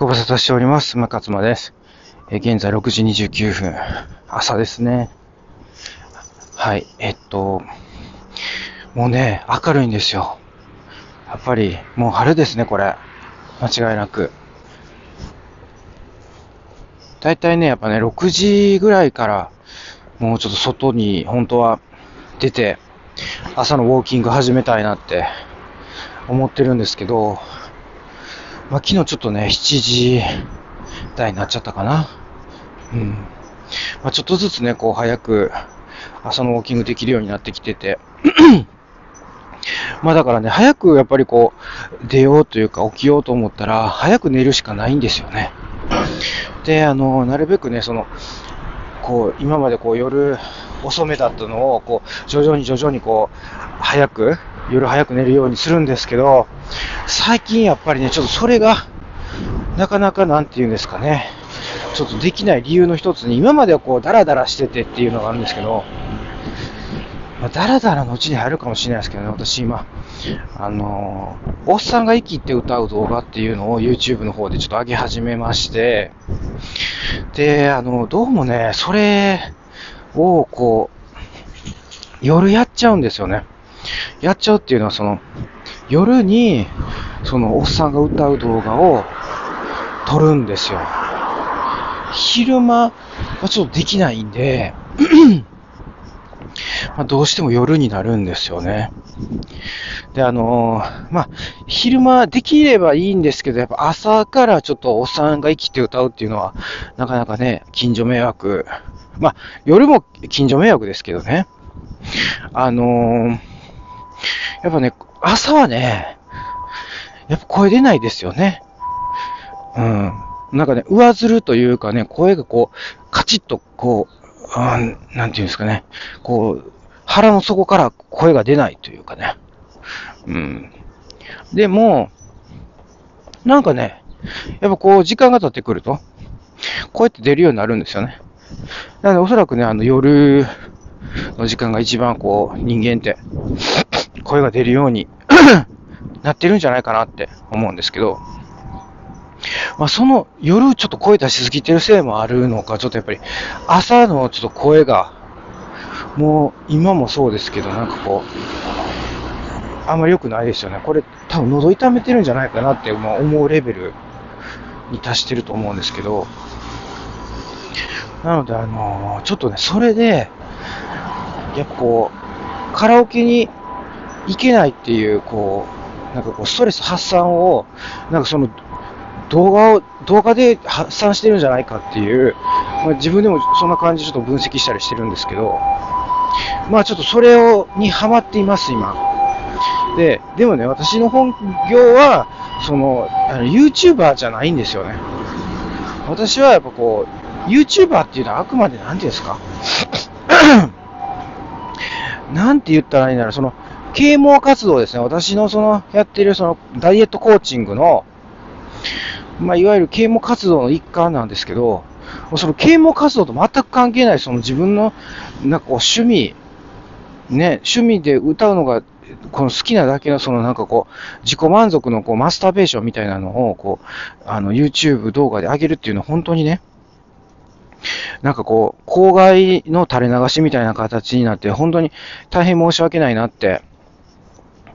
ご無沙汰しております。馬勝間です。え現在6時29分。朝ですね。はい。えっと、もうね、明るいんですよ。やっぱり、もう春ですね、これ。間違いなく。だいたいね、やっぱね、6時ぐらいから、もうちょっと外に、本当は出て、朝のウォーキング始めたいなって思ってるんですけど、まあ、昨日ちょっとね、7時台になっちゃったかな。うん。まあ、ちょっとずつね、こう、早く朝のウォーキングできるようになってきてて。まあだからね、早くやっぱりこう、出ようというか起きようと思ったら、早く寝るしかないんですよね。で、あの、なるべくね、その、こう、今までこう夜遅めだったのを、こう、徐々に徐々にこう、早く、夜早く寝るようにするんですけど、最近やっぱりね、ちょっとそれが、なかなかなんて言うんですかね、ちょっとできない理由の一つに、今まではこう、ダラダラしててっていうのがあるんですけど、まあ、ダラダラのうちに入るかもしれないですけどね、私今、あのーおっさんが息って歌う動画っていうのを YouTube の方でちょっと上げ始めまして、で、あの、どうもね、それをこう、夜やっちゃうんですよね。やっちゃうっていうのは、その、夜に、その、おっさんが歌う動画を撮るんですよ。昼間はちょっとできないんで、まあ、どうしても夜になるんですよね。で、あのーまあ、昼間できればいいんですけど、やっぱ朝からちょっとおっさんが生きて歌うっていうのは、なかなかね、近所迷惑。まあ、夜も近所迷惑ですけどね。あのーやっぱね、朝はね、やっぱ声出ないですよね。うん。なんかね、上ずるというかね、声がこう、カチッとこう、うん、なんていうんですかね、こう、腹の底から声が出ないというかね。うん。でも、なんかね、やっぱこう、時間が経ってくると、声って出るようになるんですよね。なので、おそらくね、あの、夜の時間が一番こう、人間って、声が出るように なってるんじゃないかなって思うんですけど、まあ、その夜ちょっと声出しすぎてるせいもあるのか、ちょっとやっぱり朝のちょっと声が、もう今もそうですけど、なんかこう、あんまり良くないですよね。これ多分喉痛めてるんじゃないかなって思うレベルに達してると思うんですけど、なのであのーちょっとね、それで、やっぱこう、カラオケに行けないっていう、こう、なんかこう、ストレス発散を、なんかその、動画を、動画で発散してるんじゃないかっていう、まあ、自分でもそんな感じでちょっと分析したりしてるんですけど、まあちょっとそれを、にハマっています、今。で、でもね、私の本業は、その、あの YouTuber じゃないんですよね。私はやっぱこう、YouTuber っていうのはあくまでなんていうんですか？なんて言ったらいいんだろう、その、啓蒙活動ですね。私のその、やってるその、ダイエットコーチングの、まあ、いわゆる啓蒙活動の一環なんですけど、その啓蒙活動と全く関係ない、その自分の、なんかこう、趣味、ね、趣味で歌うのが、この好きなだけの、そのなんかこう、自己満足のこう、マスターベーションみたいなのを、こう、あの、YouTube 動画で上げるっていうのは本当にね、なんかこう、公害の垂れ流しみたいな形になって、本当に大変申し訳ないなって、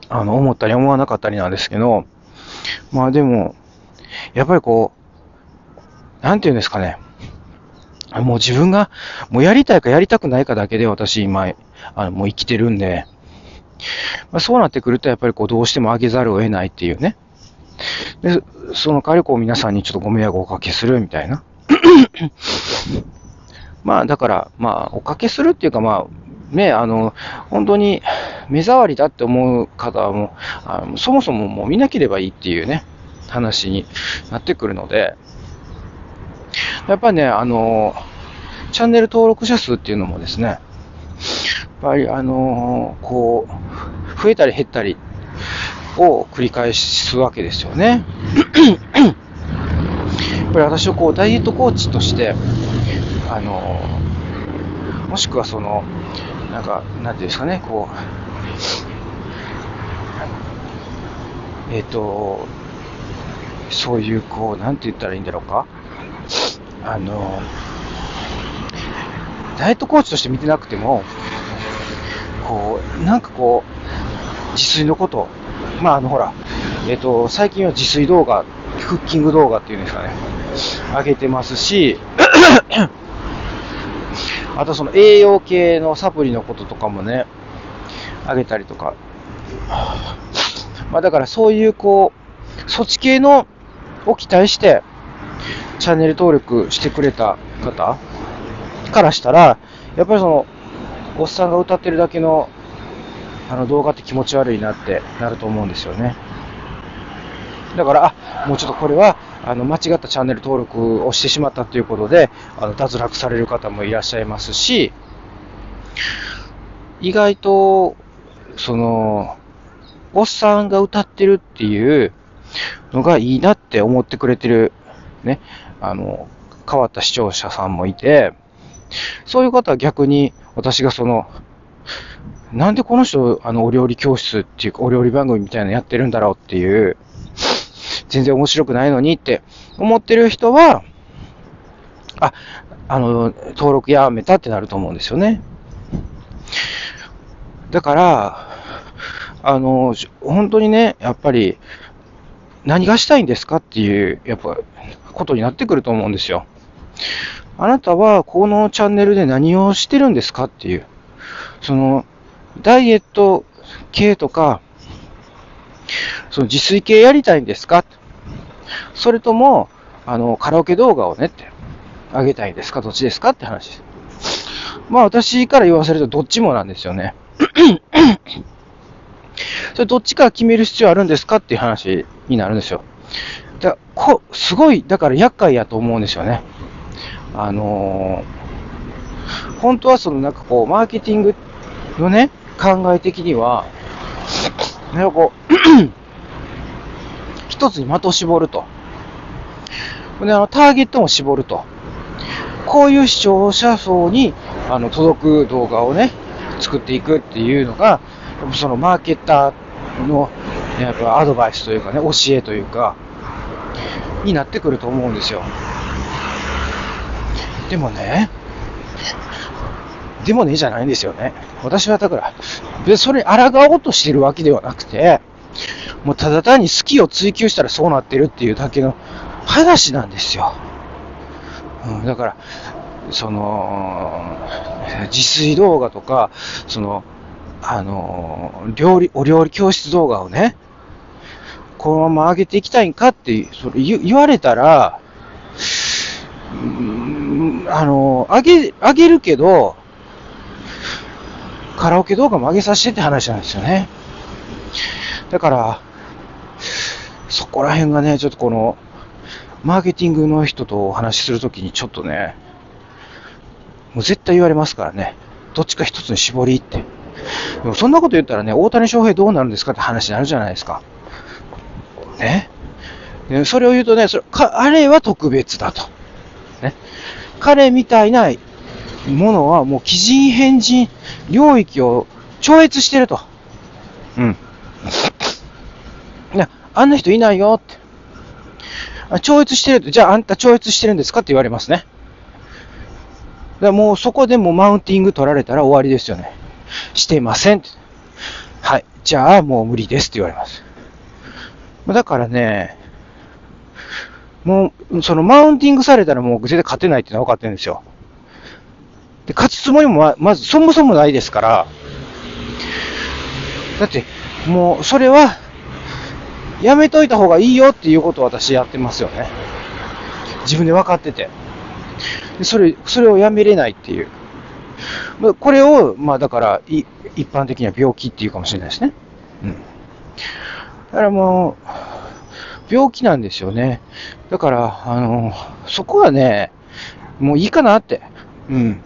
あの、思ったり思わなかったりなんですけど、まあでも、やっぱりこう、なんていうんですかね。もう自分が、もうやりたいかやりたくないかだけで私今、あの、もう生きてるんで、まあ、そうなってくるとやっぱりこうどうしても上げざるを得ないっていうね。で、その代わりこう皆さんにちょっとご迷惑をおかけするみたいな。まあだから、まあおかけするっていうかまあ、ね、あの、本当に目障りだって思う方はもう、あのそもそももう見なければいいっていうね、話になってくるので、やっぱりね、あの、チャンネル登録者数っていうのもですね、やっぱりあの、こう、増えたり減ったりを繰り返すわけですよね。やっぱり私をこう、ダイエットコーチとして、あの、もしくはその、なんか、なんていうんですかね、こう、えっ、と、そういう、こう、なんて言ったらいいんだろうか。あの、ダイエットコーチとして見てなくても、こう、なんかこう、自炊のこと、まああのほら、えっ、と、最近は自炊動画、クッキング動画っていうんですかね、上げてますし、あとその栄養系のサプリのこととかもね、あげたりとか。まあだからそういうこう、そっち系のを期待して、チャンネル登録してくれた方からしたら、やっぱりその、おっさんが歌ってるだけのあの動画って気持ち悪いなってなると思うんですよね。だから、あ、もうちょっとこれは、あの、間違ったチャンネル登録をしてしまったということで、あの、脱落される方もいらっしゃいますし、意外と、その、おっさんが歌ってるっていうのがいいなって思ってくれてる、ね、あの、変わった視聴者さんもいて、そういう方は逆に私がその、なんでこの人、あの、お料理教室っていうか、お料理番組みたいなのやってるんだろうっていう、全然面白くないのにって思ってる人は、あ、あの、登録やめたってなると思うんですよね。だから、あの、本当にね、やっぱり、何がしたいんですかっていう、やっぱ、ことになってくると思うんですよ。あなたは、このチャンネルで何をしてるんですかっていう。その、ダイエット系とか、その自炊系やりたいんですか？それとも、あの、カラオケ動画をねって、あげたいんですか？どっちですか？って話です。まあ私から言わせるとどっちもなんですよね。それどっちか決める必要あるんですかっていう話になるんですよ。だこすごい、だから厄介やと思うんですよね。あのー、本当はそのなんかこう、マーケティングのね、考え的には、なんかこう、一つに的を絞ると。で、あの、ターゲットも絞ると。こういう視聴者層に、あの、届く動画をね、作っていくっていうのが、そのマーケターの、やっぱアドバイスというかね、教えというか、になってくると思うんですよ。でもね、でもね、じゃないんですよね。私はだから、別それに抗おうとしてるわけではなくて、もうただ単に好きを追求したらそうなってるっていうだけの話なんですよ。うん、だから、その、自炊動画とか、その、あの、料理、お料理教室動画をね、このまま上げていきたいんかって、それ言われたら、あの、上げ、上げるけど、カラオケ動画も上げさせてって話なんですよね。だから、そこら辺がね、ちょっとこの、マーケティングの人とお話しするときにちょっとね、もう絶対言われますからね。どっちか一つに絞りって。でもそんなこと言ったらね、大谷翔平どうなるんですかって話になるじゃないですか。ね。それを言うとね、それかあれは特別だと。ね。彼みたいなものはもう奇人変人領域を超越してると。うん。いや、あんな人いないよって。超越してると、じゃああんた超越してるんですかって言われますね。だからもうそこでもマウンティング取られたら終わりですよね。してません。はい。じゃあもう無理ですって言われます。だからね、もう、そのマウンティングされたらもう絶対勝てないっていのは分かってるんですよ。で、勝つつもりもま、まずそもそもないですから、だって、もう、それは、やめといた方がいいよっていうことを私やってますよね。自分で分かってて。それ、それをやめれないっていう。これを、まあだから、一般的には病気っていうかもしれないですね。うん。だからもう、病気なんですよね。だから、あの、そこはね、もういいかなって。うん。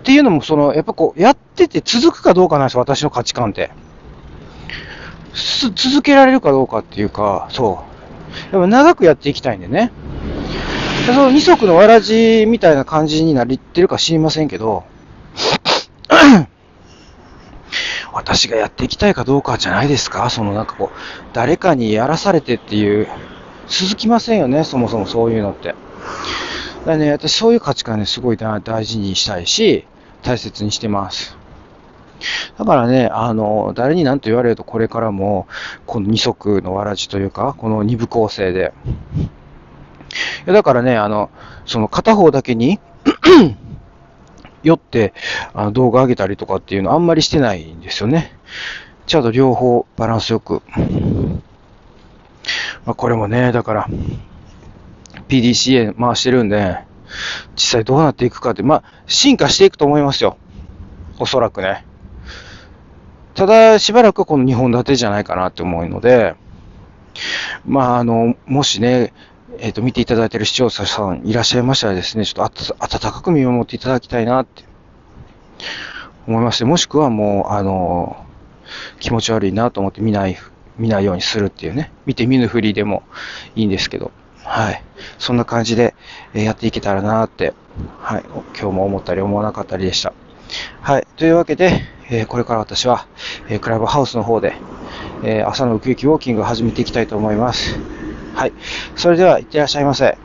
っていうのも、その、やっぱこう、やってて続くかどうかなんですよ、私の価値観って。続けられるかどうかっていうか、そう。やっぱ長くやっていきたいんでね。その二足のわらじみたいな感じになりってるか知りませんけど、私がやっていきたいかどうかじゃないですか？そのなんかこう、誰かにやらされてっていう、続きませんよね、そもそもそういうのって。だからね、私そういう価値観ね、すごい大事にしたいし、大切にしてます。だからね、あの、誰に何と言われるとこれからも、この二足のわらじというか、この二部構成で。いやだからね、あの、その片方だけによってあの動画上げたりとかっていうのあんまりしてないんですよね。ちゃんと両方バランスよく。まあ、これもね、だから、PDCA 回してるんで、実際どうなっていくかって、まあ、進化していくと思いますよ。おそらくね。ただ、しばらくこの2本立てじゃないかなって思うので、まあ、あの、もしね、えっ、ー、と、見ていただいている視聴者さんいらっしゃいましたらですね、ちょっと温かく見守っていただきたいなって思いまして、もしくはもう、あの、気持ち悪いなと思って見ない、見ないようにするっていうね、見て見ぬふりでもいいんですけど、はい。そんな感じでやっていけたらなって、はい。今日も思ったり思わなかったりでした。はい。というわけで、えー、これから私は、えー、クラブハウスの方で、えー、朝のウキウキウォーキングを始めていきたいと思います。はい。それでは、いってらっしゃいませ。